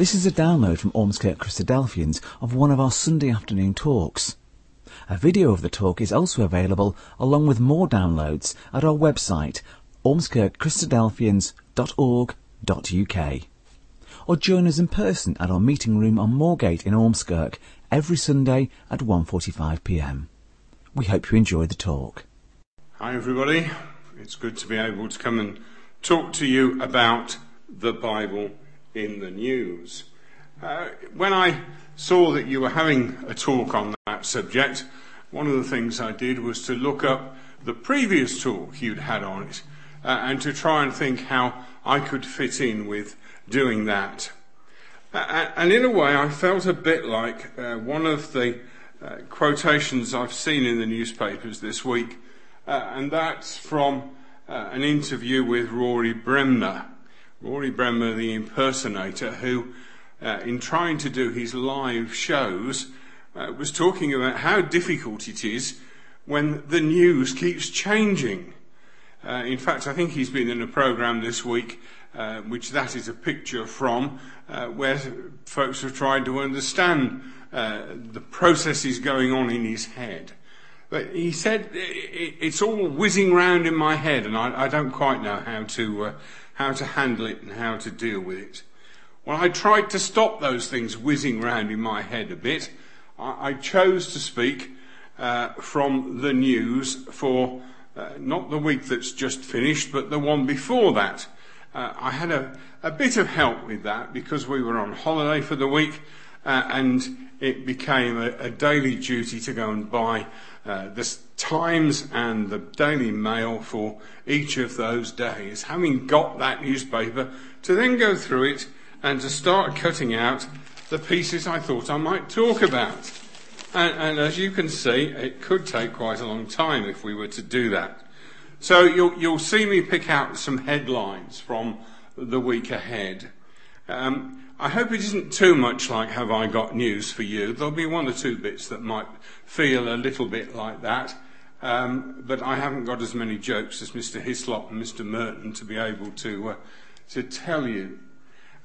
This is a download from Ormskirk Christadelphians of one of our Sunday afternoon talks. A video of the talk is also available along with more downloads at our website ormskirkchristadelphians.org.uk or join us in person at our meeting room on Moorgate in Ormskirk every Sunday at 1.45pm. We hope you enjoy the talk. Hi everybody, it's good to be able to come and talk to you about the Bible in the news. Uh, when I saw that you were having a talk on that subject, one of the things I did was to look up the previous talk you'd had on it uh, and to try and think how I could fit in with doing that. Uh, and in a way, I felt a bit like uh, one of the uh, quotations I've seen in the newspapers this week, uh, and that's from an interview with Rory Bremner. Rory Bremner, the impersonator, who, uh, in trying to do his live shows, uh, was talking about how difficult it is when the news keeps changing. Uh, in fact, I think he's been in a program this week, uh, which that is a picture from, uh, where folks have tried to understand uh, the processes going on in his head. But he said it's all whizzing round in my head, and I, I don't quite know how to how to handle it and how to deal with it. Well, I tried to stop those things whizzing round in my head a bit. I, I chose to speak uh, from the news for uh, not the week that's just finished, but the one before that. Uh, I had a, a, bit of help with that because we were on holiday for the week uh, and it became a, a, daily duty to go and buy uh, the Times and the Daily Mail for each of those days. Having got that newspaper, to then go through it and to start cutting out the pieces I thought I might talk about. And, and as you can see, it could take quite a long time if we were to do that. So you'll, you'll see me pick out some headlines from the week ahead. Um, I hope it isn't too much like Have I Got News for You. There'll be one or two bits that might feel a little bit like that. Um, but I haven't got as many jokes as Mr. Hislop and Mr. Merton to be able to, uh, to tell you.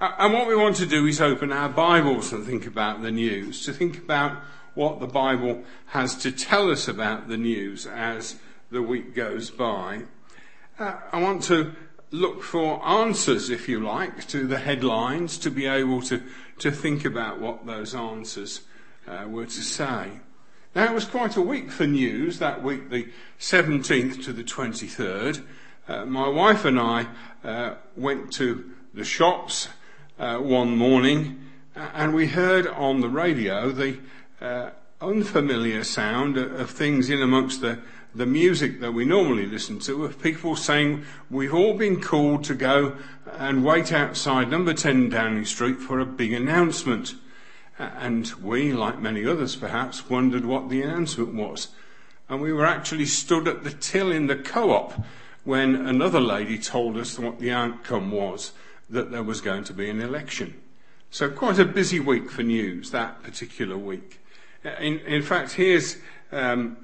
Uh, and what we want to do is open our Bibles and think about the news, to think about what the Bible has to tell us about the news as the week goes by. Uh, I want to look for answers, if you like, to the headlines to be able to, to think about what those answers uh, were to say. Now, it was quite a week for news, that week, the 17th to the 23rd. Uh, my wife and I uh, went to the shops uh, one morning and we heard on the radio the uh, unfamiliar sound of things in amongst the the music that we normally listen to of people saying we've all been called to go and wait outside number 10 Downing Street for a big announcement. And we, like many others perhaps, wondered what the announcement was. And we were actually stood at the till in the co-op when another lady told us what the outcome was, that there was going to be an election. So quite a busy week for news that particular week. In, in fact, here's um,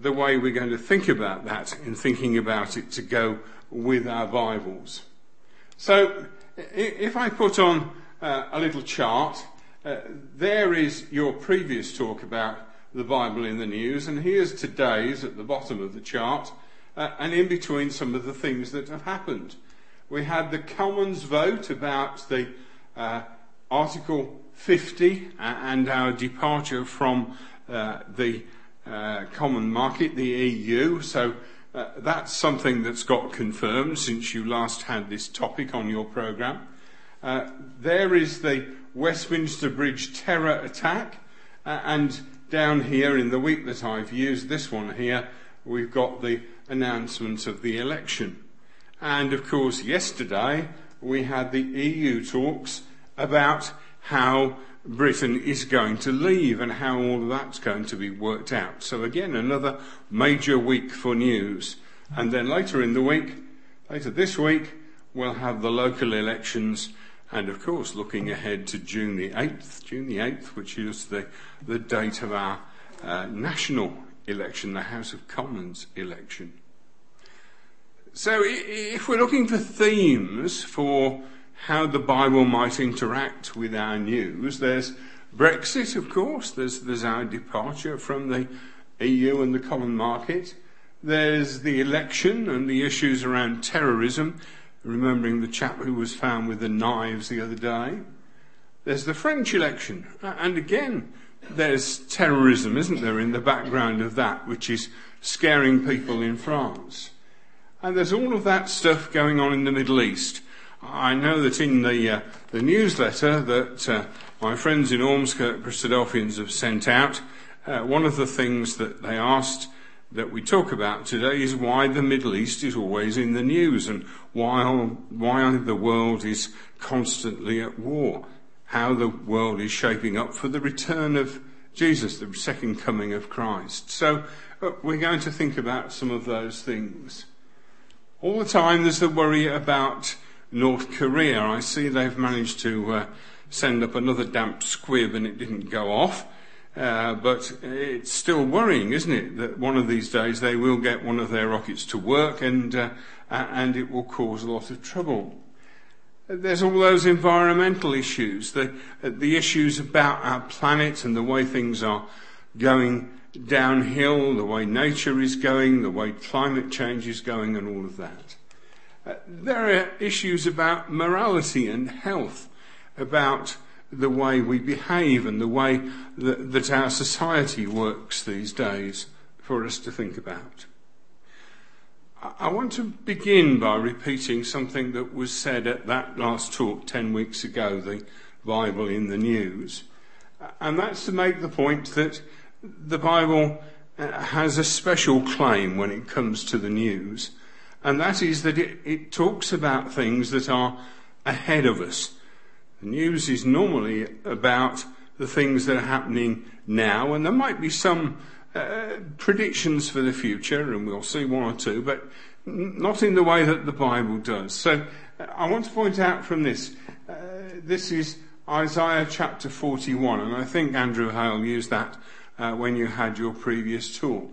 the way we're going to think about that in thinking about it to go with our Bibles. So, if I put on uh, a little chart, uh, there is your previous talk about the Bible in the news, and here's today's at the bottom of the chart, uh, and in between some of the things that have happened. We had the Commons vote about the uh, Article 50 uh, and our departure from uh, the uh, common market, the EU. So uh, that's something that's got confirmed since you last had this topic on your programme. Uh, there is the Westminster Bridge terror attack, uh, and down here in the week that I've used this one here, we've got the announcement of the election. And of course, yesterday we had the EU talks about how Britain is going to leave and how all of that's going to be worked out. So again, another major week for news. And then later in the week, later this week, we'll have the local elections and of course looking ahead to June the 8th, June the 8th, which is the, the date of our uh, national election, the House of Commons election. So if we're looking for themes for how the Bible might interact with our news. There's Brexit, of course. There's, there's our departure from the EU and the common market. There's the election and the issues around terrorism, remembering the chap who was found with the knives the other day. There's the French election. And again, there's terrorism, isn't there, in the background of that, which is scaring people in France. And there's all of that stuff going on in the Middle East. I know that in the, uh, the newsletter that uh, my friends in Ormskirk Christadelphians have sent out, uh, one of the things that they asked that we talk about today is why the Middle East is always in the news and why, why the world is constantly at war, how the world is shaping up for the return of Jesus, the second coming of Christ. So uh, we're going to think about some of those things. All the time there's the worry about North Korea. I see they've managed to uh, send up another damp squib and it didn't go off. Uh, but it's still worrying, isn't it, that one of these days they will get one of their rockets to work and, uh, and it will cause a lot of trouble. There's all those environmental issues, the, the issues about our planet and the way things are going downhill, the way nature is going, the way climate change is going, and all of that. There are issues about morality and health, about the way we behave and the way that, that our society works these days for us to think about. I want to begin by repeating something that was said at that last talk 10 weeks ago, the Bible in the News. And that's to make the point that the Bible uh, has a special claim when it comes to the news, and that is that it, it talks about things that are ahead of us. The news is normally about the things that are happening now, and there might be some uh, predictions for the future, and we'll see one or two, but not in the way that the Bible does. So uh, I want to point out from this, uh, this is Isaiah chapter 41, and I think Andrew Hale used that uh, when you had your previous talk.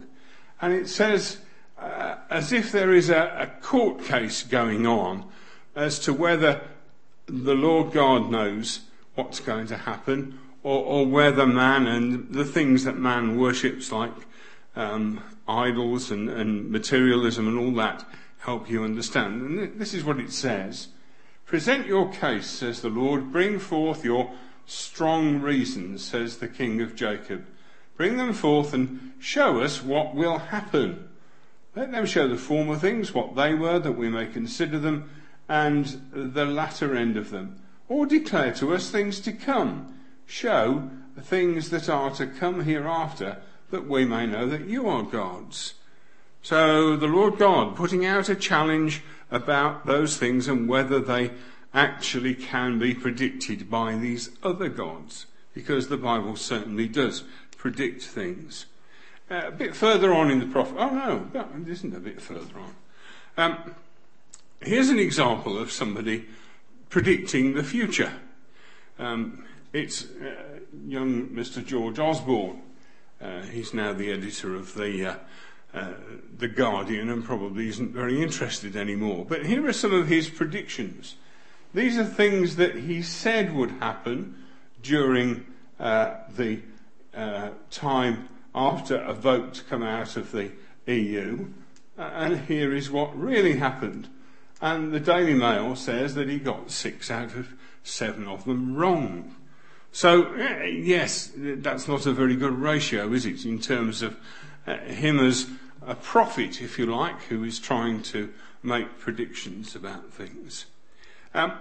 And it says, uh, as if there is a, a court case going on as to whether the Lord God knows what's going to happen, or, or whether man and the things that man worships, like um, idols and, and materialism and all that, help you understand. And this is what it says. Present your case, says the Lord. Bring forth your strong reasons, says the King of Jacob. Bring them forth and show us what will happen. Let them show the former things, what they were, that we may consider them, and the latter end of them. Or declare to us things to come. Show things that are to come hereafter, that we may know that you are gods. So the Lord God putting out a challenge about those things and whether they actually can be predicted by these other gods, because the Bible certainly does predict things. Uh, a bit further on in the prophet, oh no, it isn't a bit further on. Um, here's an example of somebody predicting the future. Um, it's uh, young Mr. George Osborne. Uh, he's now the editor of the uh, uh, the Guardian and probably isn't very interested anymore. But here are some of his predictions. These are things that he said would happen during uh, the time after a vote to come out of the EU, and here is what really happened. And the Daily Mail says that he got six out of seven of them wrong. So, eh, yes, that's not a very good ratio, is it, in terms of uh, him as a prophet, if you like, who is trying to make predictions about things. Um,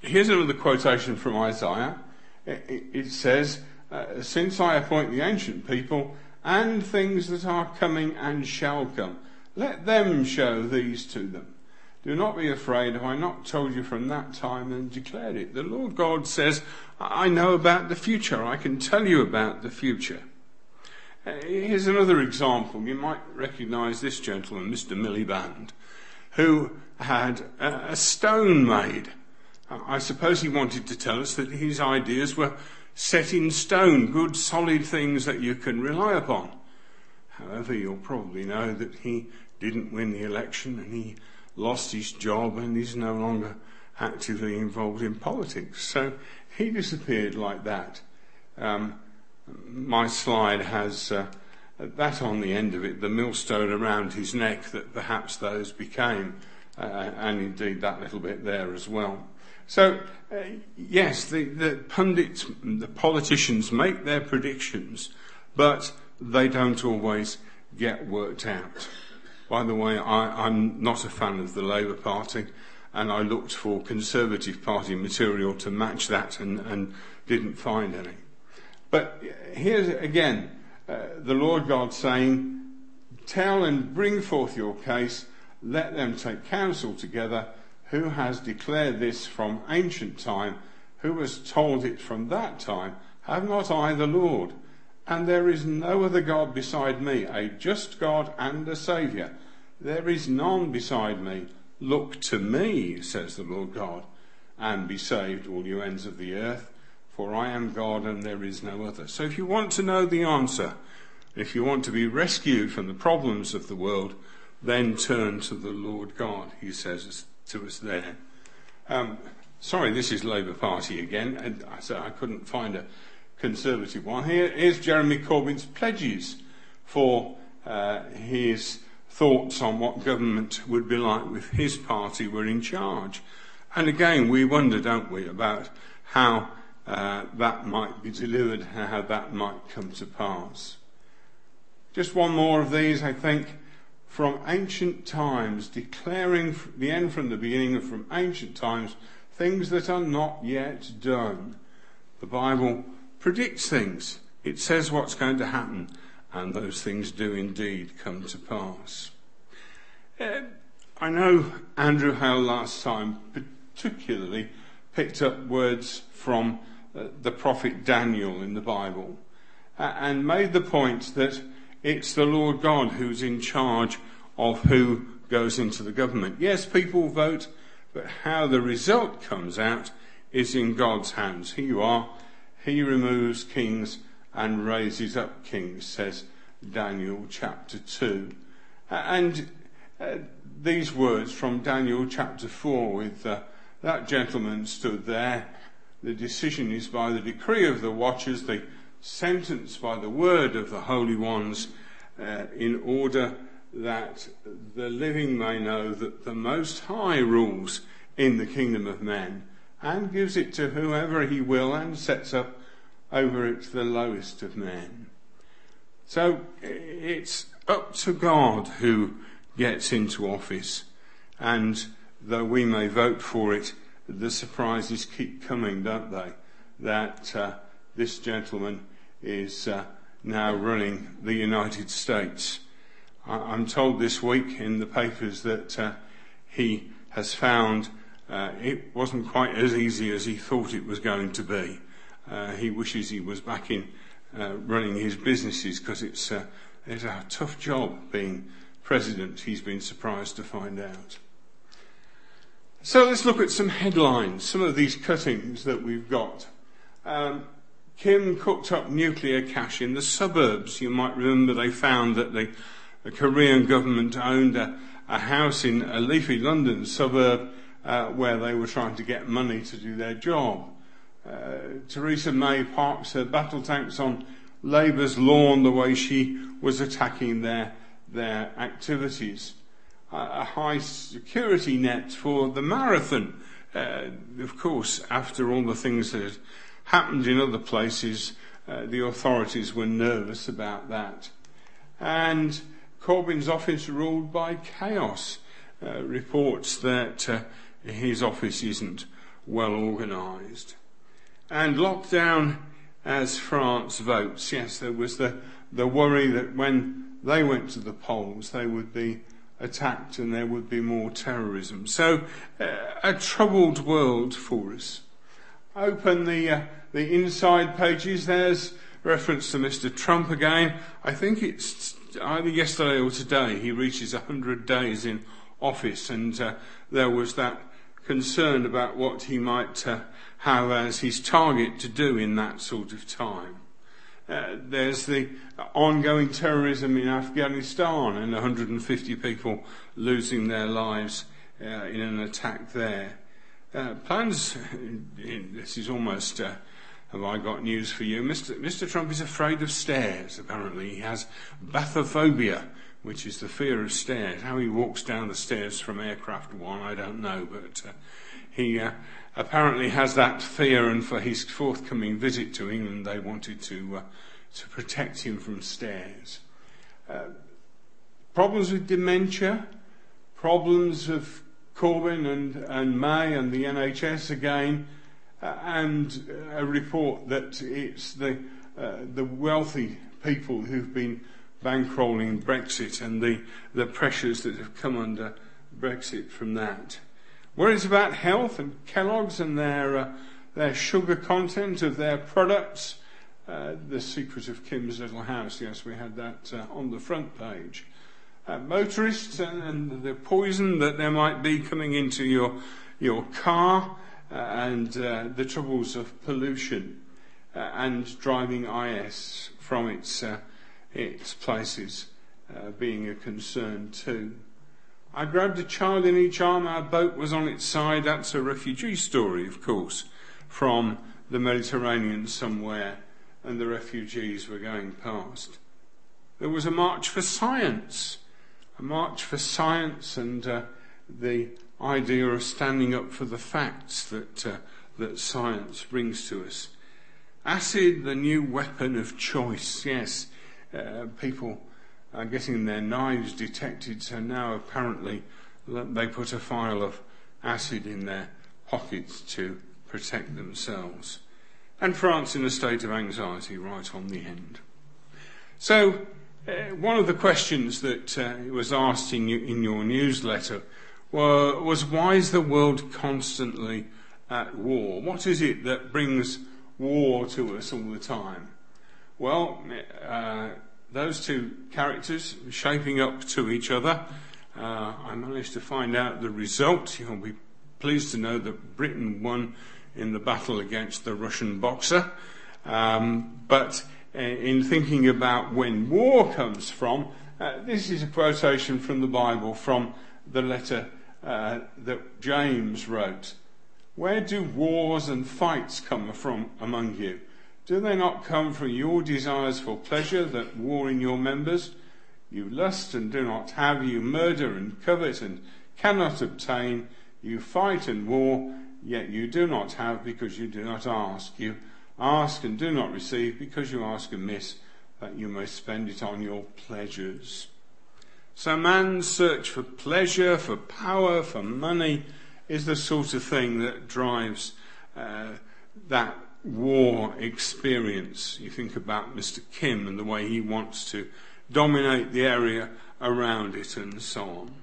here's another quotation from Isaiah. It, it says, uh, since I appoint the ancient people and things that are coming and shall come, let them show these to them. Do not be afraid. Have I not told you from that time and declared it? The Lord God says, I know about the future. I can tell you about the future. Uh, here's another example. You might recognize this gentleman, Mr. Miliband, who had a stone made. I suppose he wanted to tell us that his ideas were set in stone, good solid things that you can rely upon. However, you'll probably know that he didn't win the election and he lost his job and he's no longer actively involved in politics. So he disappeared like that. Um, my slide has uh, that on the end of it, the millstone around his neck that perhaps those became, uh, and indeed that little bit there as well. So, uh, yes, the, the pundits, the politicians make their predictions, but they don't always get worked out. By the way, I, I'm not a fan of the Labour Party, and I looked for Conservative Party material to match that and, and didn't find any. But here's again uh, the Lord God saying, Tell and bring forth your case, let them take counsel together. Who has declared this from ancient time? Who has told it from that time? Have not I the Lord? And there is no other God beside me, a just God and a Saviour. There is none beside me. Look to me, says the Lord God, and be saved, all you ends of the earth, for I am God and there is no other. So if you want to know the answer, if you want to be rescued from the problems of the world, then turn to the Lord God, he says to us there. Um, sorry, this is Labour Party again, and said I couldn't find a Conservative one. Here is Jeremy Corbyn's pledges for uh, his thoughts on what government would be like if his party were in charge. And again, we wonder, don't we, about how uh, that might be delivered, how that might come to pass. Just one more of these, I think, from ancient times, declaring the end from the beginning, and from ancient times, things that are not yet done. The Bible predicts things. It says what's going to happen, and those things do indeed come to pass. Uh, I know Andrew Hale last time particularly picked up words from uh, the prophet Daniel in the Bible uh, and made the point that it's the Lord God who's in charge of who goes into the government. Yes, people vote, but how the result comes out is in God's hands. Here you are he removes kings and raises up kings, says Daniel chapter 2. And uh, these words from Daniel chapter 4 with uh, that gentleman stood there. The decision is by the decree of the watchers, the sentence by the word of the holy ones, uh, in order that the living may know that the Most High rules in the kingdom of men and gives it to whoever he will and sets up over it the lowest of men. So it's up to God who gets into office and though we may vote for it, the surprises keep coming, don't they? That uh, this gentleman is uh, now running the United States. I- am told this week in the papers that uh, he has found uh, it wasn't quite as easy as he thought it was going to be. Uh, he wishes he was back in uh, running his businesses because it's, uh, it's a tough job being president, he's been surprised to find out. So let's look at some headlines, some of these cuttings that we've got. Um, Kim cooked up nuclear cash in the suburbs. You might remember they found that the, the Korean government owned a, a house in a leafy London suburb uh, where they were trying to get money to do their job. Uh, Theresa May parks her battle tanks on Labour's lawn the way she was attacking their, their activities. Uh, a high security net for the marathon. Uh, of course, after all the things that happened in other places, uh, the authorities were nervous about that. And Corbyn's office ruled by chaos. Uh, reports that uh, his office isn't well organised. And lockdown as France votes. Yes, there was the, the worry that when they went to the polls, they would be attacked and there would be more terrorism. So, uh, a troubled world for us. Open the, uh, the inside pages. There's reference to Mr. Trump again. I think it's either yesterday or today he reaches 100 days in office and uh, there was that concern about what he might uh, have as his target to do in that sort of time. Uh, there's the ongoing terrorism in Afghanistan and 150 people losing their lives uh, in an attack there. Uh, plans, this is almost, uh, have I got news for you? Mr. Mr. Trump is afraid of stairs, apparently. He has bathophobia, which is the fear of stairs. How he walks down the stairs from aircraft one, I don't know, but uh, he uh, apparently has that fear, and for his forthcoming visit to England, they wanted to, uh, to protect him from stairs. Problems with dementia, problems of Corbyn and, and May and the NHS again, uh, and a report that it's the, uh, the wealthy people who've been bankrolling Brexit and the, the pressures that have come under Brexit from that. Worries about health and Kellogg's and their, uh, their sugar content of their products. Uh, the secret of Kim's little house, yes, we had that uh, on the front page uh, motorists and, and, the poison that there might be coming into your, your car uh, and uh, the troubles of pollution uh, and driving IS from its, uh, its places being a concern too. I grabbed a child in each arm, our boat was on its side. That's a refugee story, of course, from the Mediterranean somewhere, and the refugees were going past. There was a march for science a march for science and uh, the idea of standing up for the facts that, uh, that science brings to us. Acid, the new weapon of choice. Yes, uh, people are getting their knives detected, so now apparently they put a file of acid in their pockets to protect themselves. And France in a state of anxiety right on the end. So, uh, one of the questions that uh, was asked in, you, in your newsletter were, was why is the world constantly at war? What is it that brings war to us all the time? Well, uh, those two characters shaping up to each other. Uh, I managed to find out the result. You'll be pleased to know that Britain won in the battle against the Russian boxer. Um, but in thinking about when war comes from, uh, this is a quotation from the Bible from the letter uh, that James wrote. Where do wars and fights come from among you? Do they not come from your desires for pleasure that war in your members? You lust and do not have, you murder and covet and cannot obtain, you fight and war, yet you do not have because you do not ask. You Ask and do not receive because you ask amiss that you may spend it on your pleasures. So man's search for pleasure, for power, for money is the sort of thing that drives uh, that war experience. You think about Mr. Kim and the way he wants to dominate the area around it and so on.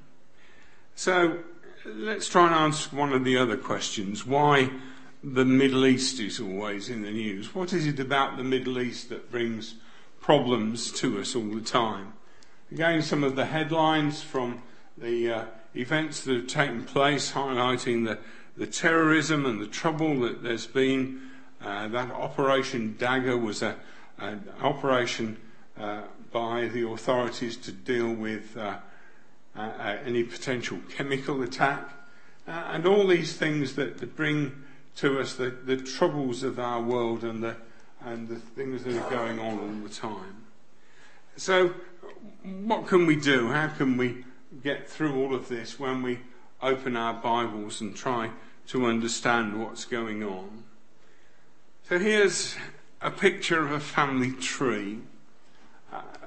So let's try and answer one of the other questions. Why the Middle East is always in the news. What is it about the Middle East that brings problems to us all the time? Again, some of the headlines from the uh, events that have taken place highlighting the, the terrorism and the trouble that there's been. Uh, that Operation Dagger was a, an operation uh, by the authorities to deal with uh, uh, uh, any potential chemical attack. and all these things that, that bring to us the, the troubles of our world and the, and the things that are going on all the time. So, what can we do? How can we get through all of this when we open our Bibles and try to understand what's going on? So, here's a picture of a family tree.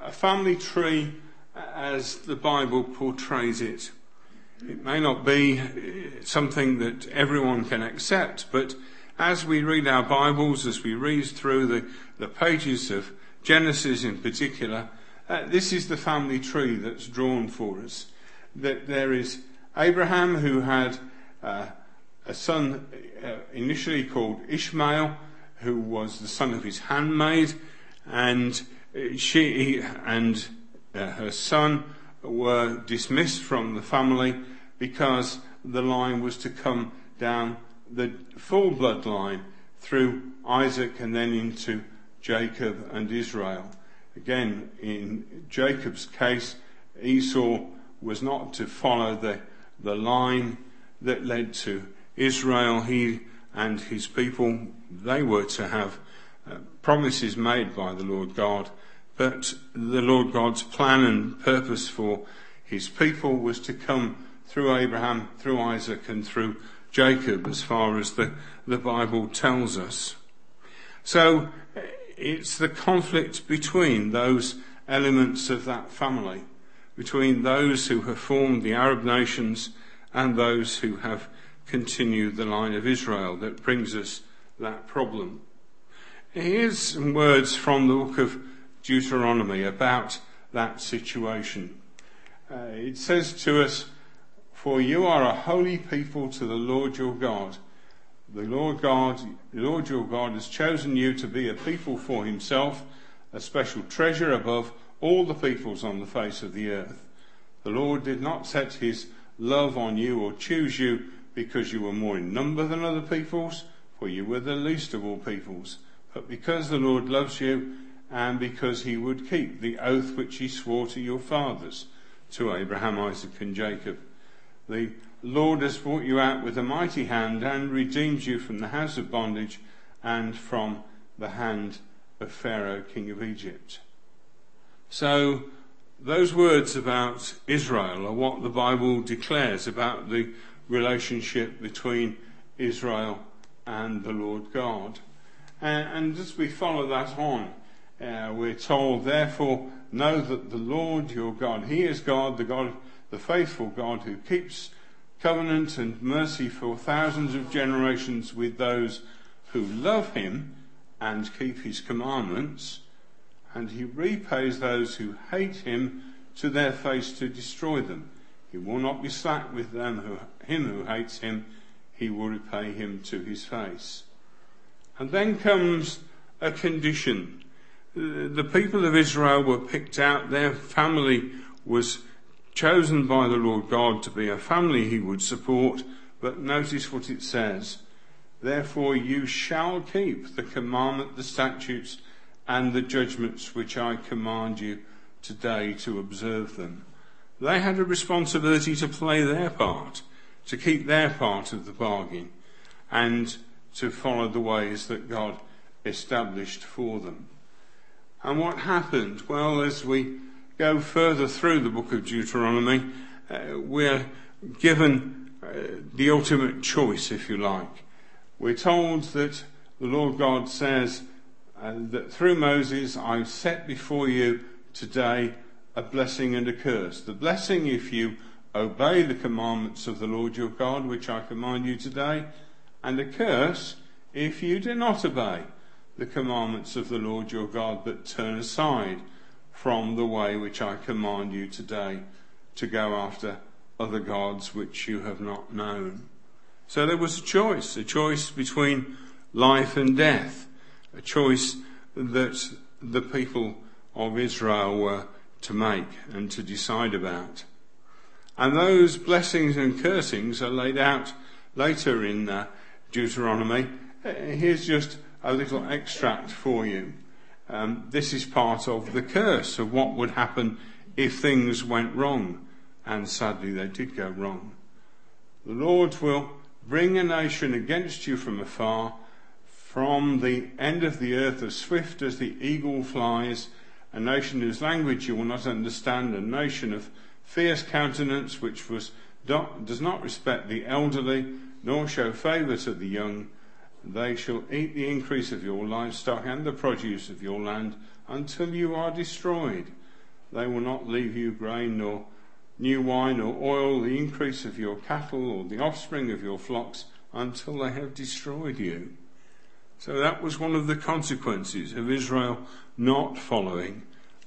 A family tree as the Bible portrays it. It may not be something that everyone can accept, but as we read our Bibles, as we read through the, the pages of Genesis in particular, uh, this is the family tree that's drawn for us. That there is Abraham who had uh, a son uh, initially called Ishmael, who was the son of his handmaid, and she and uh, her son were dismissed from the family because the line was to come down the full bloodline through Isaac and then into Jacob and Israel. Again, in Jacob's case, Esau was not to follow the, the line that led to Israel, he and his people, they were to have uh, promises made by the Lord God, but the Lord God's plan and purpose for his people was to come through Abraham, through Isaac, and through Jacob, as far as the, the Bible tells us. So it's the conflict between those elements of that family, between those who have formed the Arab nations and those who have continued the line of Israel that brings us that problem. Here's some words from the book of Deuteronomy about that situation. Uh, it says to us, For you are a holy people to the Lord your God. The Lord God, the Lord your God has chosen you to be a people for himself, a special treasure above all the peoples on the face of the earth. The Lord did not set his love on you or choose you because you were more in number than other peoples, for you were the least of all peoples, but because the Lord loves you and because he would keep the oath which he swore to your fathers to Abraham, Isaac, and Jacob. The Lord has brought you out with a mighty hand and redeemed you from the house of bondage and from the hand of Pharaoh, king of Egypt. So, those words about Israel are what the Bible declares about the relationship between Israel and the Lord God. And, and as we follow that on, uh, we're told, therefore, know that the Lord your God, He is God, the God, the faithful God who keeps covenant and mercy for thousands of generations with those who love Him and keep His commandments, and He repays those who hate Him to their face to destroy them. He will not be slack with them who, him who hates him. He will repay him to his face. And then comes a condition the people of Israel were picked out, their family was chosen by the Lord God to be a family he would support, but notice what it says. Therefore you shall keep the commandment, the statutes, and the judgments which I command you today to observe them. They had a responsibility to play their part, to keep their part of the bargain, and to follow the ways that God established for them. And what happened? Well, as we go further through the book of Deuteronomy, uh, we're given uh, the ultimate choice, if you like. We're told that the Lord God says uh, that through Moses, I've set before you today a blessing and a curse. The blessing if you obey the commandments of the Lord your God, which I command you today, and a curse if you do not obey the commandments of the Lord your God, but turn aside from the way which I command you today to go after other gods which you have not known. So there was a choice, a choice between life and death, a choice that the people of Israel were to make and to decide about. And those blessings and cursings are laid out later in uh, Deuteronomy. Here's just a little extract for you. Um, this is part of the curse of what would happen if things went wrong. And sadly, they did go wrong. The Lord will bring a nation against you from afar, from the end of the earth, as swift as the eagle flies, a nation whose language you will not understand, a nation of fierce countenance which was, does not respect the elderly, nor show favour to the young, they shall eat the increase of your livestock and the produce of your land until you are destroyed. They will not leave you grain nor new wine or oil, the increase of your cattle or the offspring of your flocks until they have destroyed you. So that was one of the consequences of Israel not following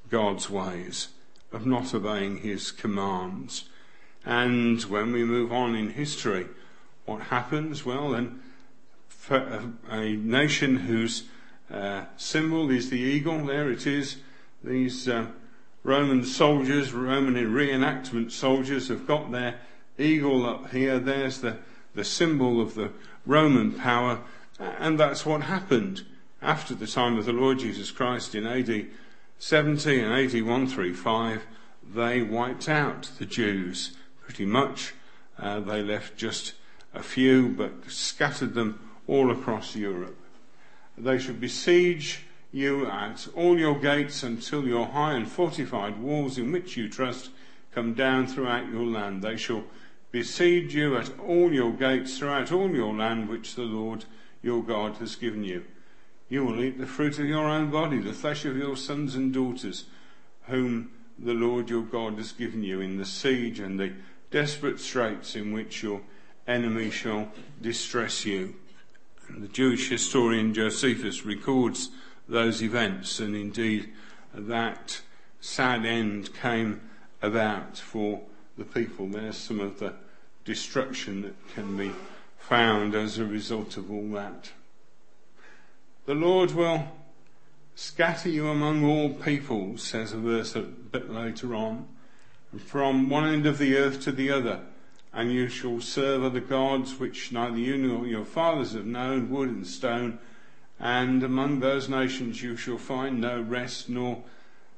God's ways, of not obeying his commands. And when we move on in history, what happens? Well, then a nation whose uh, symbol is the eagle. There it is. These uh, Roman soldiers, Roman reenactment soldiers, have got their eagle up here. There's the, the symbol of the Roman power. And that's what happened after the time of the Lord Jesus Christ in AD 70 and AD 135. They wiped out the Jews pretty much. Uh, they left just a few, but scattered them all across Europe. They shall besiege you at all your gates until your high and fortified walls in which you trust come down throughout your land. They shall besiege you at all your gates throughout all your land which the Lord your God has given you. You will eat the fruit of your own body, the flesh of your sons and daughters, whom the Lord your God has given you in the siege and the desperate straits in which your enemy shall distress you. The Jewish historian Josephus records those events, and indeed that sad end came about for the people. There's some of the destruction that can be found as a result of all that. The Lord will scatter you among all peoples, says a verse a bit later on, from one end of the earth to the other, and you shall serve other gods which neither you nor your fathers have known, wood and stone, and among those nations you shall find no rest, nor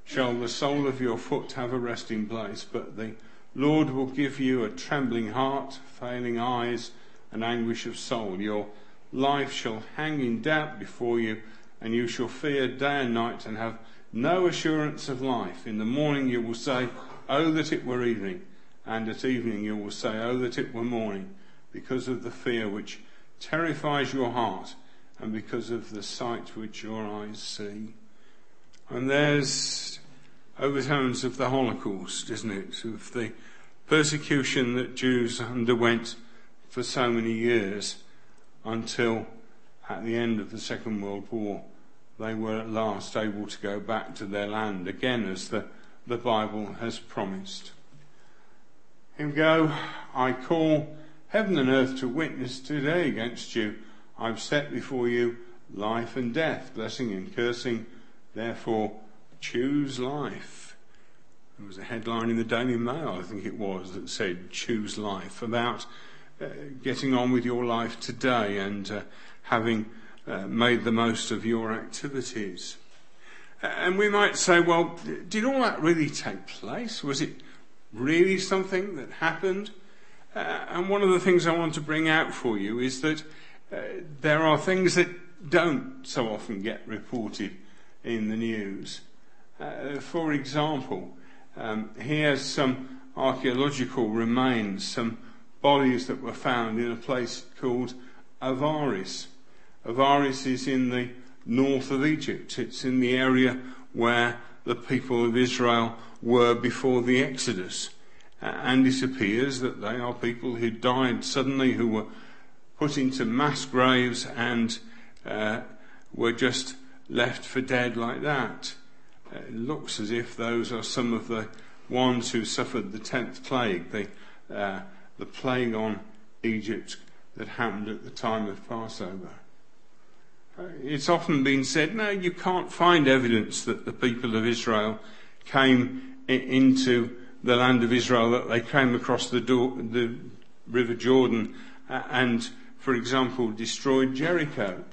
shall the sole of your foot have a resting place, but the Lord will give you a trembling heart, failing eyes, and anguish of soul. Your life shall hang in doubt before you, and you shall fear day and night and have no assurance of life. In the morning you will say, Oh, that it were evening, and at evening you will say, Oh, that it were morning, because of the fear which terrifies your heart, and because of the sight which your eyes see. And there's overtones of the Holocaust, isn't it? Of the persecution that Jews underwent for so many years until at the end of the Second World War they were at last able to go back to their land again as the, the Bible has promised. Here we go. I call heaven and earth to witness today against you. I've set before you life and death, blessing and cursing. Therefore, choose life. There was a headline in the Daily Mail, I think it was, that said, choose life, about uh, getting on with your life today and uh, having uh, made the most of your activities. And we might say, well, did all that really take place? Was it really something that happened? Uh, and one of the things I want to bring out for you is that uh, there are things that don't so often get reported in the news. Uh, for example, um, here's some archaeological remains, some bodies that were found in a place called Avaris. Avaris is in the north of Egypt. It's in the area where the people of Israel were before the Exodus. And it appears that they are people who died suddenly, who were put into mass graves and uh, were just left for dead like that. It looks as if those are some of the ones who suffered the tenth plague. The, uh, the plague on Egypt that happened at the time of Passover. Uh, it's often been said, no, you can't find evidence that the people of Israel came into the land of Israel, that they came across the, door, the River Jordan and, for example, destroyed Jericho.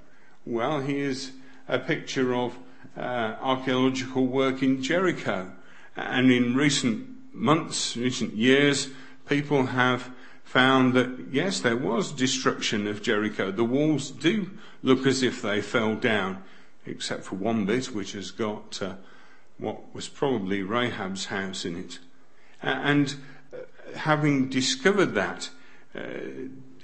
Well, here's a picture of uh, archaeological work in Jericho. And in recent months, recent years, people have found that yes, there was destruction of Jericho. The walls do look as if they fell down, except for one bit which has got uh, what was probably Rahab's house in it. and uh, having discovered that, uh,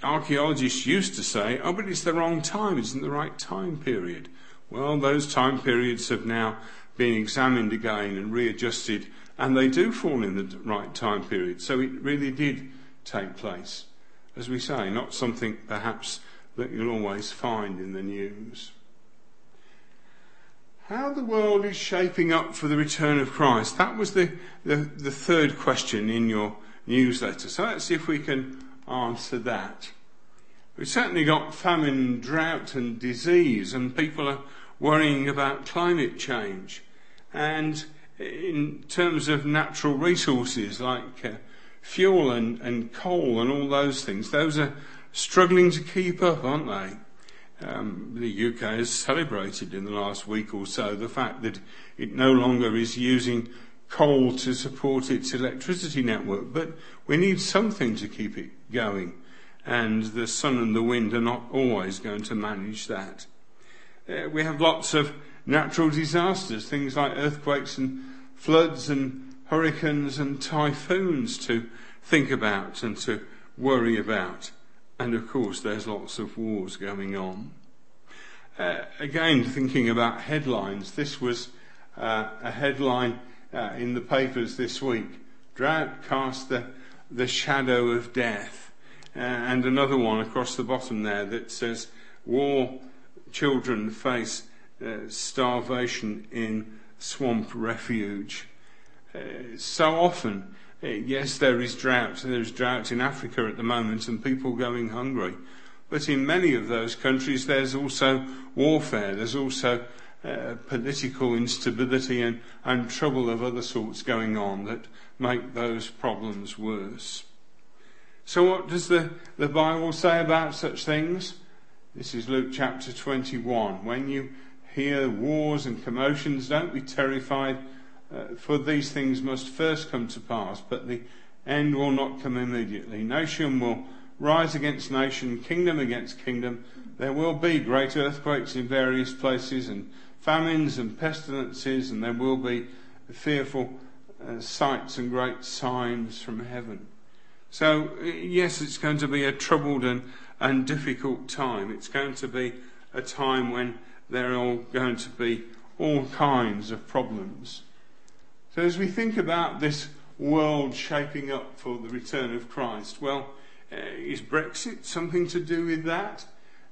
archaeologists used to say, oh, but it's the wrong time, it's in the right time period. Well, those time periods have now been examined again and readjusted, and they do fall in the right time period. So it really did take place. As we say, not something perhaps that you'll always find in the news. How the world is shaping up for the return of Christ. That was the, the, the third question in your newsletter. So let's see if we can answer that. We've certainly got famine, drought, and disease, and people are worrying about climate change. And in terms of natural resources like uh, fuel and, and coal and all those things, those are struggling to keep up, aren't they? Um, the UK has celebrated in the last week or so the fact that it no longer is using coal to support its electricity network, but we need something to keep it going. and the sun and the wind are not always going to manage that. Uh, we have lots of natural disasters, things like earthquakes and floods and hurricanes and typhoons to think about and to worry about. And of course, there's lots of wars going on. Uh, again, thinking about headlines, this was uh, a headline uh, in the papers this week. Drought cast the, the shadow of death. Uh, and another one across the bottom there that says, War children face uh, starvation in swamp refuge. Uh, so often, yes, there is drought. There is drought in Africa at the moment and people going hungry. But in many of those countries, there's also warfare. There's also uh, political instability and, and trouble of other sorts going on that make those problems worse. So what does the, the Bible say about such things? This is Luke chapter 21. When you hear wars and commotions, don't be terrified, uh, for these things must first come to pass, but the end will not come immediately. Nation will rise against nation, kingdom against kingdom. There will be great earthquakes in various places, and famines and pestilences, and there will be fearful uh, sights and great signs from heaven. So, yes, it's going to be a troubled and, and difficult time. It's going to be a time when there are going to be all kinds of problems. So, as we think about this world shaping up for the return of Christ, well, uh, is Brexit something to do with that?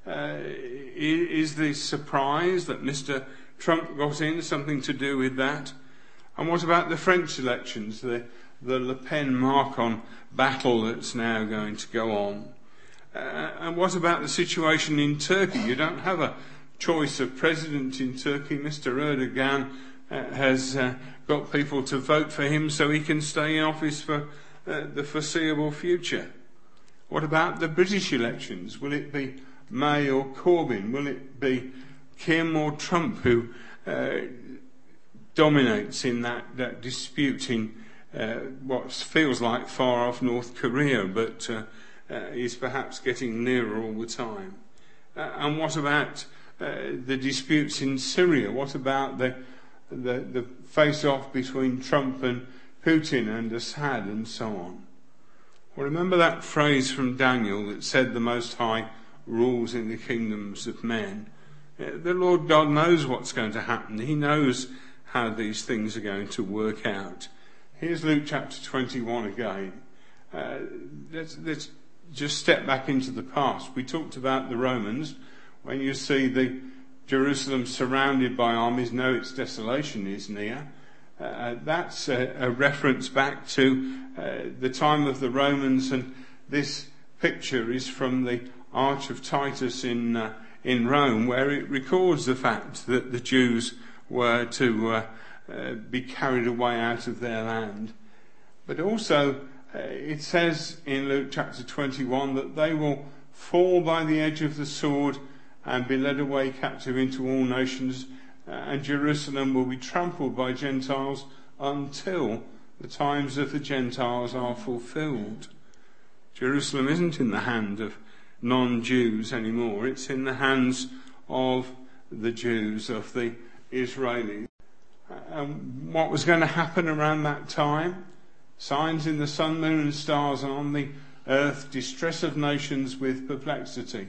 Uh, is the surprise that Mr. Trump got in something to do with that? And what about the French elections? The, the Le Pen Macron battle that's now going to go on. Uh, and what about the situation in Turkey? You don't have a choice of president in Turkey. Mr. Erdogan has uh, got people to vote for him so he can stay in office for uh, the foreseeable future. What about the British elections? Will it be May or Corbyn? Will it be Kim or Trump who uh, dominates in that, that dispute in uh, what feels like far off North Korea, but uh, uh, is perhaps getting nearer all the time. Uh, and what about uh, the disputes in Syria? What about the, the, the face off between Trump and Putin and Assad and so on? Well, remember that phrase from Daniel that said the Most High rules in the kingdoms of men. Uh, the Lord God knows what's going to happen. He knows how these things are going to work out. Here's Luke chapter 21 again. Uh, let's, let's just step back into the past. We talked about the Romans. When you see the Jerusalem surrounded by armies, know its desolation is near. Uh, that's a, a, reference back to uh, the time of the Romans, and this picture is from the Arch of Titus in uh, in Rome, where it records the fact that the Jews were to uh, uh, be carried away out of their land. But also, uh, it says in Luke chapter 21 that they will fall by the edge of the sword and be led away captive into all nations, uh, and Jerusalem will be trampled by Gentiles until the times of the Gentiles are fulfilled. Jerusalem isn't in the hand of non Jews anymore, it's in the hands of the Jews, of the Israelis and what was going to happen around that time. Signs in the sun, moon, and stars, and on the earth, distress of nations with perplexity.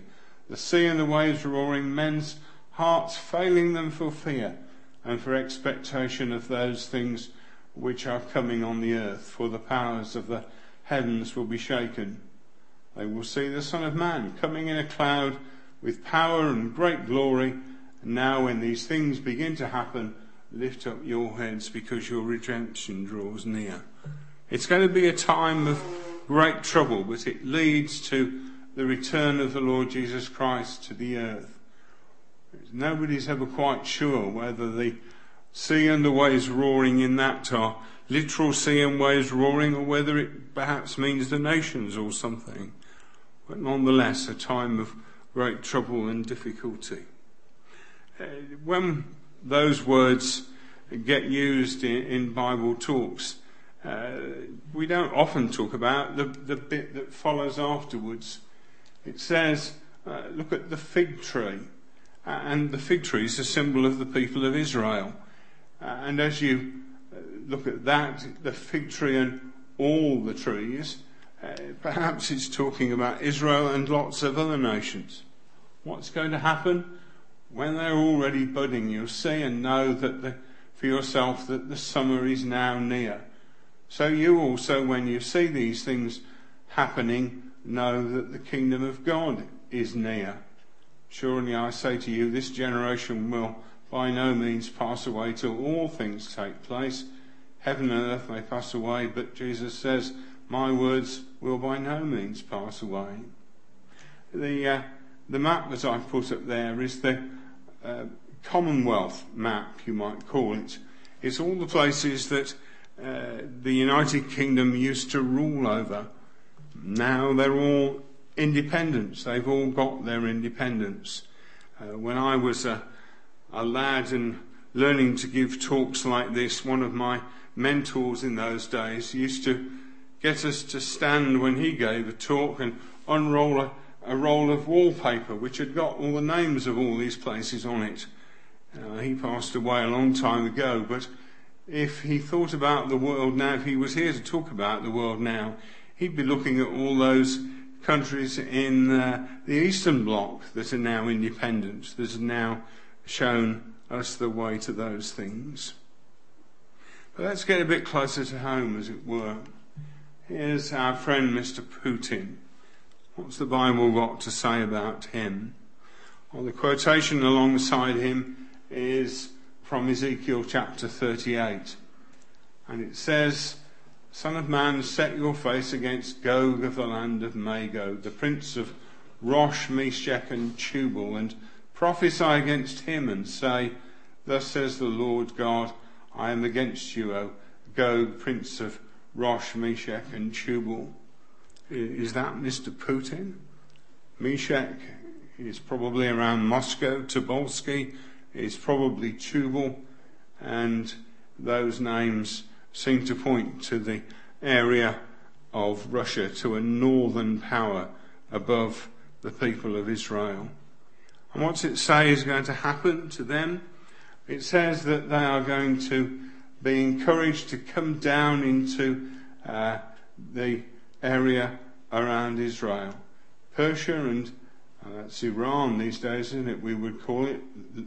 The sea and the waves roaring, men's hearts failing them for fear and for expectation of those things which are coming on the earth, for the powers of the heavens will be shaken. They will see the Son of Man coming in a cloud with power and great glory. And now, when these things begin to happen, lift up your heads because your redemption draws near. It's going to be a time of great trouble, but it leads to the return of the Lord Jesus Christ to the earth. Nobody's ever quite sure whether the sea and the waves roaring in that are literal sea and waves roaring or whether it perhaps means the nations or something. But nonetheless, a time of great trouble and difficulty. Uh, when those words get used in, Bible talks. Uh, we don't often talk about the, the bit that follows afterwards. It says, uh, look at the fig tree. and the fig tree is a symbol of the people of Israel. and as you uh, look at that, the fig tree and all the trees, uh, perhaps it's talking about Israel and lots of other nations. What's going to happen? When they're already budding, you'll see and know that the, for yourself that the summer is now near. So you also, when you see these things happening, know that the kingdom of God is near. Surely I say to you, this generation will by no means pass away till all things take place. Heaven and earth may pass away, but Jesus says, My words will by no means pass away. The, uh, the map that I've put up there is the uh, Commonwealth map, you might call it. It's all the places that uh, the United Kingdom used to rule over. Now they're all independents. They've all got their independence. Uh, when I was a, a lad and learning to give talks like this, one of my mentors in those days used to get us to stand when he gave a talk and unroll a, a roll of wallpaper which had got all the names of all these places on it. Uh, he passed away a long time ago, but if he thought about the world now, if he was here to talk about the world now, he'd be looking at all those countries in uh, the Eastern Bloc that are now independent, that now shown us the way to those things. But let's get a bit closer to home, as it were. Here's our friend Mr. Putin. What's the Bible got to say about him? Well, the quotation alongside him is from Ezekiel chapter 38. And it says, Son of man, set your face against Gog of the land of Magog, the prince of Rosh, Meshech, and Tubal, and prophesy against him and say, Thus says the Lord God, I am against you, O Gog, prince of Rosh, Meshech, and Tubal. Is that Mr. Putin? Meshech is probably around Moscow. Tobolsky is probably Tubal. And those names seem to point to the area of Russia, to a northern power above the people of Israel. And what's it say is going to happen to them? It says that they are going to be encouraged to come down into uh, the area around Israel. Persia and uh, that's Iran these days, isn't it? We would call it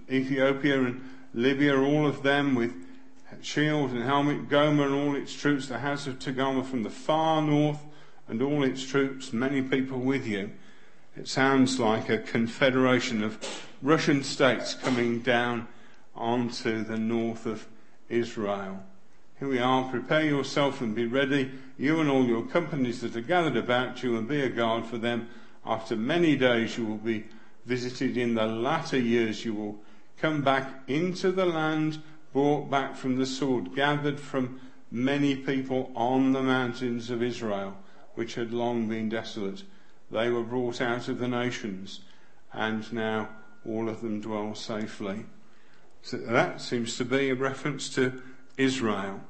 Ethiopia and Libya, all of them with shield and helmet, Gomer and all its troops, the house of Togarmah from the far north and all its troops, many people with you. It sounds like a confederation of Russian states coming down onto the north of Israel. Here we are, prepare yourself and be ready, you and all your companies that are gathered about you, and be a guard for them. After many days you will be visited. In the latter years you will come back into the land brought back from the sword, gathered from many people on the mountains of Israel, which had long been desolate. They were brought out of the nations, and now all of them dwell safely. So that seems to be a reference to Israel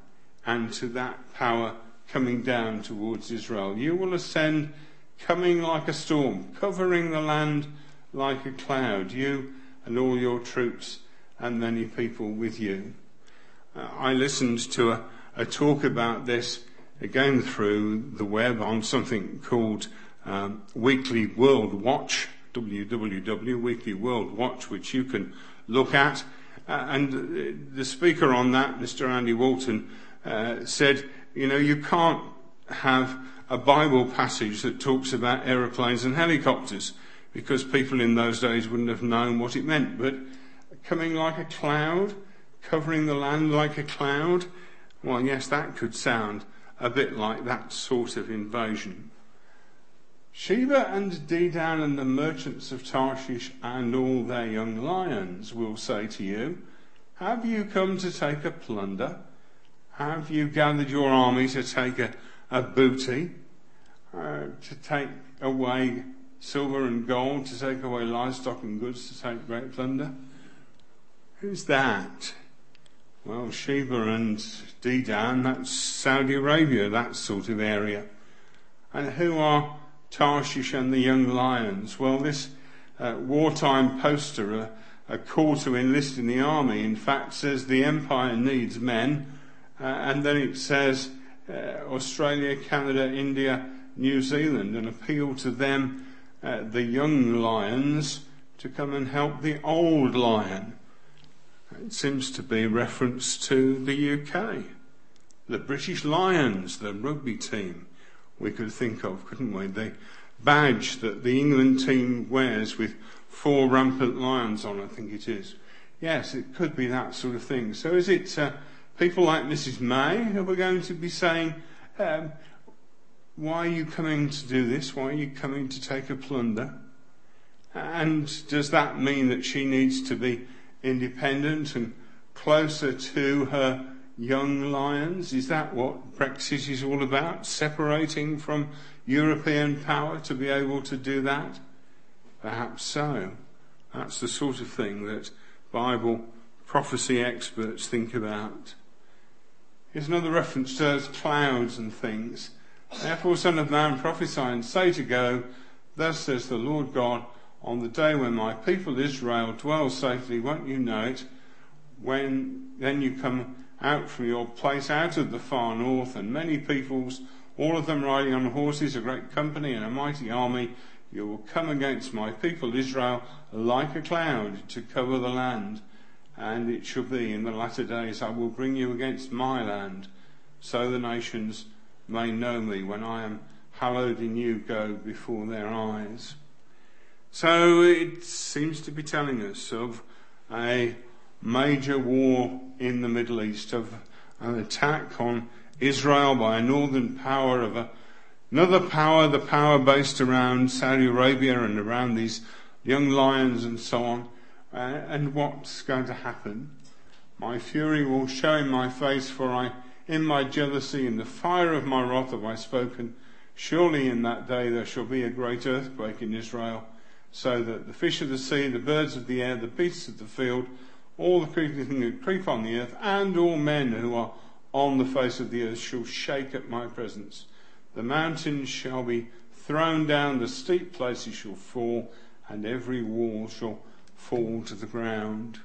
and to that power coming down towards Israel. You will ascend coming like a storm, covering the land like a cloud, you and all your troops and many people with you. Uh, I listened to a, a, talk about this again through the web on something called um, Weekly World Watch, www Weekly World Watch, which you can look at. Uh, and the speaker on that, Mr. Andy Walton, uh, said, you know, you can't have a Bible passage that talks about aeroplanes and helicopters because people in those days wouldn't have known what it meant. But coming like a cloud, covering the land like a cloud, well, yes, that could sound a bit like that sort of invasion. Sheba and Dedan and the merchants of Tarshish and all their young lions will say to you, Have you come to take a plunder? Have you gathered your army to take a, a booty? Uh, to take away silver and gold, to take away livestock and goods, to take great plunder? Who's that? Well, Sheba and Dedan, that's Saudi Arabia, that sort of area. And who are Tarshish and the young lions. Well, this uh, wartime poster, a, a, call to enlist in the army, in fact says the empire needs men, uh, and then it says uh, Australia, Canada, India, New Zealand, an appeal to them, uh, the young lions, to come and help the old lion. It seems to be reference to the UK. The British Lions, the rugby team, we could think of, couldn't we? The badge that the England team wears with four rampant lions on, I think it is. Yes, it could be that sort of thing. So is it uh, people like Mrs. May who are going to be saying, um, why are you coming to do this? Why are you coming to take a plunder? And does that mean that she needs to be independent and closer to her young lions? Is that what Brexit is all about? Separating from European power to be able to do that? Perhaps so. That's the sort of thing that Bible prophecy experts think about. Here's another reference to clouds and things. Therefore, Son of Man, prophesy and say to Gog, Thus says the Lord God, on the day when my people Israel dwell safely, won't you know it? When then you come out from your place out of the far north, and many peoples, all of them riding on horses, a great company and a mighty army, you will come against my people Israel like a cloud to cover the land. And it shall be in the latter days I will bring you against my land, so the nations may know me when I am hallowed in you Gog before their eyes. So it seems to be telling us of a major war in the Middle East, of an attack on Israel by a northern power of a, another power, the power based around Saudi Arabia and around these young lions and so on. Uh, and what's going to happen? My fury will show in my face, for I, in my jealousy, in the fire of my wrath have I spoken. Surely in that day there shall be a great earthquake in Israel so that the fish of the sea, the birds of the air, the beasts of the field, all the creeping things that creep on the earth, and all men who are on the face of the earth shall shake at my presence. The mountains shall be thrown down, the steep places shall fall, and every wall shall fall to the ground.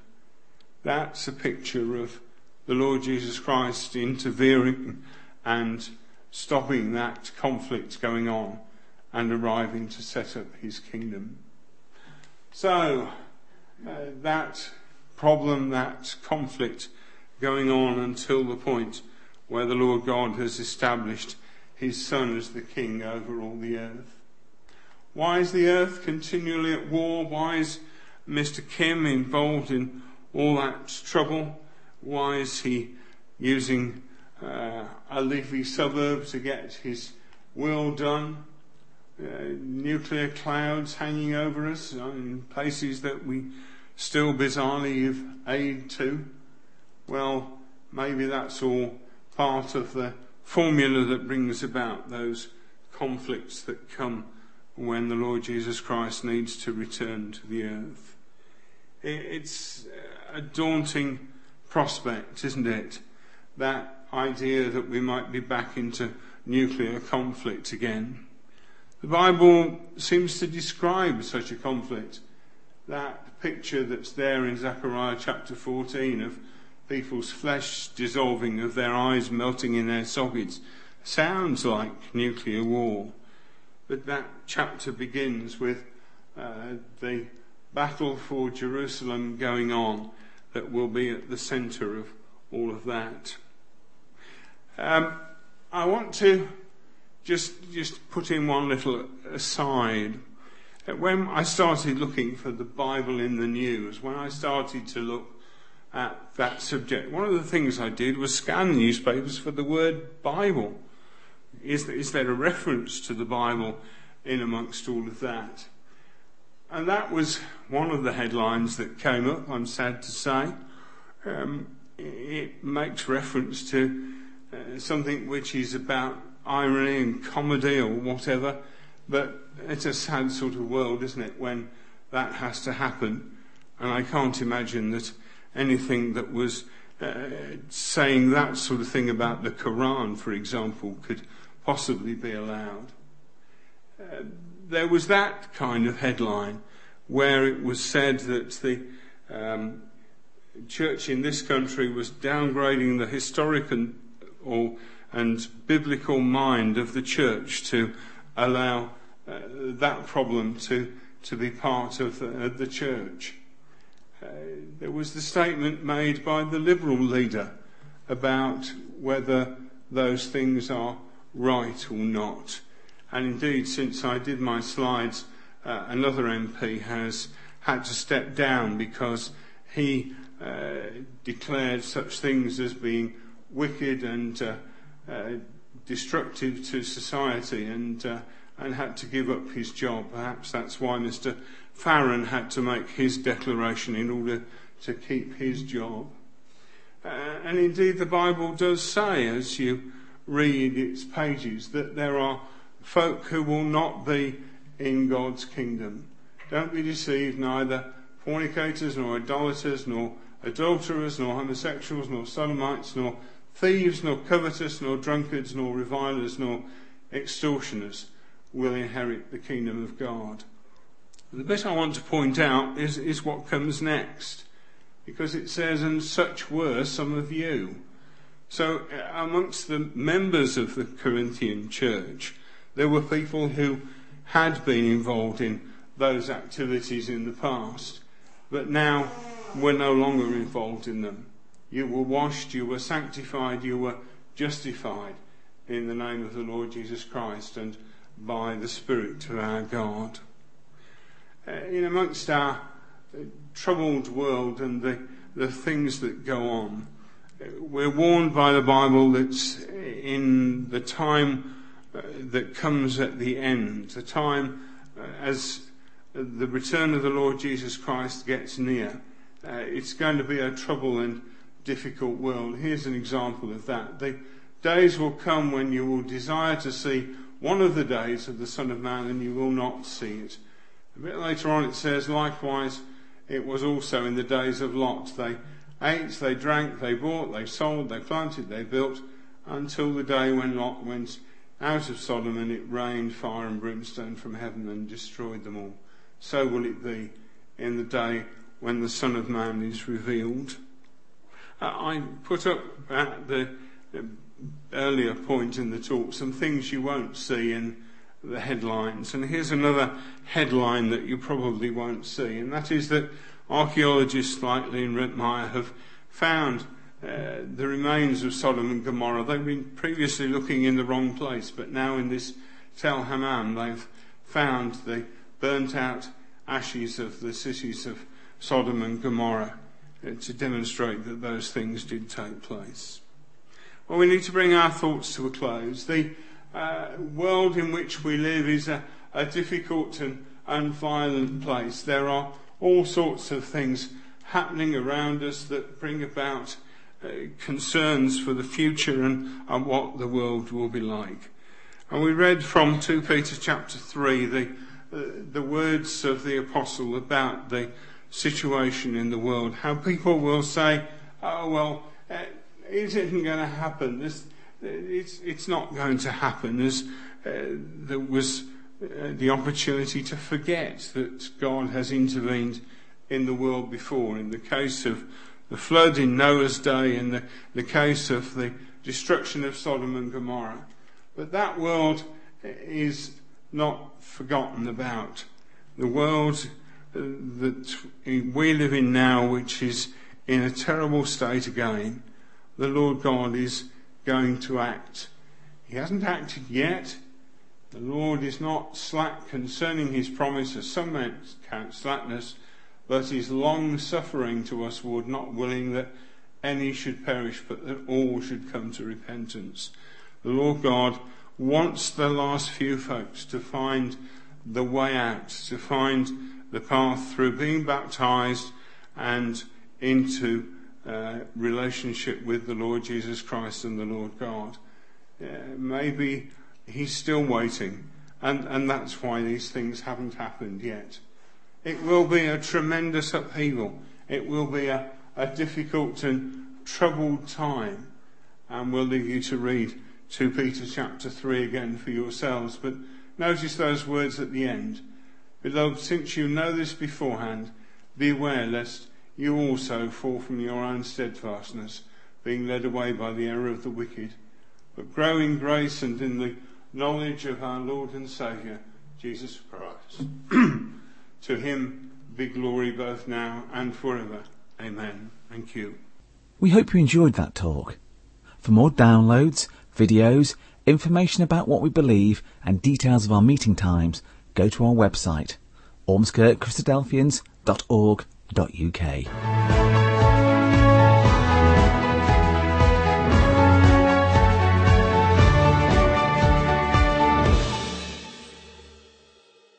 That's a picture of the Lord Jesus Christ interfering and stopping that conflict going on and arriving to set up his kingdom. So, uh, that problem, that conflict going on until the point where the Lord God has established his Son as the King over all the earth. Why is the earth continually at war? Why is Mr. Kim involved in all that trouble? Why is he using uh, a leafy suburb to get his will done? Uh, nuclear clouds hanging over us in places that we still bizarrely give aid to. Well, maybe that's all part of the formula that brings about those conflicts that come when the Lord Jesus Christ needs to return to the earth. It's a daunting prospect, isn't it? That idea that we might be back into nuclear conflict again. The Bible seems to describe such a conflict. That picture that's there in Zechariah chapter 14 of people's flesh dissolving, of their eyes melting in their sockets, sounds like nuclear war. But that chapter begins with uh, the battle for Jerusalem going on that will be at the centre of all of that. Um, I want to just just put in one little aside. When I started looking for the Bible in the news, when I started to look at that subject, one of the things I did was scan newspapers for the word Bible. Is there, is there a reference to the Bible in amongst all of that? And that was one of the headlines that came up, I'm sad to say. Um, it makes reference to uh, something which is about irony and comedy or whatever, but it's a sad sort of world, isn't it, when that has to happen. And I can't imagine that anything that was uh, saying that sort of thing about the Quran, for example, could possibly be allowed. uh, there was that kind of headline where it was said that the um, church in this country was downgrading the historic and, or, and biblical mind of the church to allow uh, that problem to, to be part of the, uh, the church. Uh, there was the statement made by the Liberal leader about whether those things are right or not. And indeed, since I did my slides, uh, another MP has had to step down because he uh, declared such things as being wicked and uh, destructive to society and, uh, and had to give up his job. Perhaps that's why Mr. Farron had to make his declaration in order to keep his job. Uh, and indeed, the Bible does say, as you read its pages, that there are folk who will not be in God's kingdom. Don't be deceived, neither fornicators, nor idolaters, nor adulterers, nor homosexuals, nor sodomites, nor thieves, nor covetous, nor drunkards, nor revilers, nor extortioners will inherit the kingdom of God. The bit I want to point out is, is what comes next, because it says, and such were some of you. So, uh, amongst the members of the Corinthian church, there were people who had been involved in those activities in the past, but now were no longer involved in them. You were washed, you were sanctified, you were justified in the name of the Lord Jesus Christ and by the Spirit of our God. Uh, in amongst our uh, troubled world and the, the things that go on, we're warned by the Bible that in the time uh, that comes at the end, the time uh, as the return of the Lord Jesus Christ gets near, uh, it's going to be a trouble and difficult world. Here's an example of that. The days will come when you will desire to see one of the days of the Son of Man and you will not see it. A bit later on it says, likewise, it was also in the days of Lot. They ate, they drank, they bought, they sold, they planted, they built, until the day when Lot went out of Sodom and it rained fire and brimstone from heaven and destroyed them all. So will it be in the day when the Son of Man is revealed. I put up at the earlier point in the talk some things you won't see in the headlines. And here's another headline that you probably won't see, and that is that archaeologists like Ian Ritmeyer have found uh, the remains of Sodom and Gomorrah. They've been previously looking in the wrong place, but now in this Tel Hammam they've found the burnt out ashes of the cities of Sodom and Gomorrah to demonstrate that those things did take place. Well, we need to bring our thoughts to a close. The uh, world in which we live is a, a difficult and, and violent place. There are all sorts of things happening around us that bring about uh, concerns for the future and, and what the world will be like. And we read from 2 Peter chapter 3 the, uh, the words of the apostle about the situation in the world. How people will say, oh, well, uh, it isn't going to happen. This, it's, it's not going to happen. As uh, there was uh, the opportunity to forget that God has intervened in the world before. In the case of the flood in Noah's day, in the, the case of the destruction of Sodom and Gomorrah. But that world is not forgotten about. The world that we live in now, which is in a terrible state again, the Lord God is going to act. He hasn't acted yet. The Lord is not slack concerning his promise, as some men count slackness, but is long suffering to us, Lord, not willing that any should perish, but that all should come to repentance. The Lord God wants the last few folks to find the way out, to find the path through being baptized and into uh, relationship with the Lord Jesus Christ and the Lord God. Uh, maybe He's still waiting, and, and that's why these things haven't happened yet. It will be a tremendous upheaval. It will be a, a difficult and troubled time. And we'll leave you to read 2 Peter chapter 3 again for yourselves. But notice those words at the end. Beloved, since you know this beforehand, beware lest you also fall from your own steadfastness, being led away by the error of the wicked. But grow in grace and in the knowledge of our Lord and Saviour, Jesus Christ. to him be glory both now and forever. Amen. Thank you. We hope you enjoyed that talk. For more downloads, videos, information about what we believe, and details of our meeting times, go to our website, ormskirkchristadelphians.org.uk.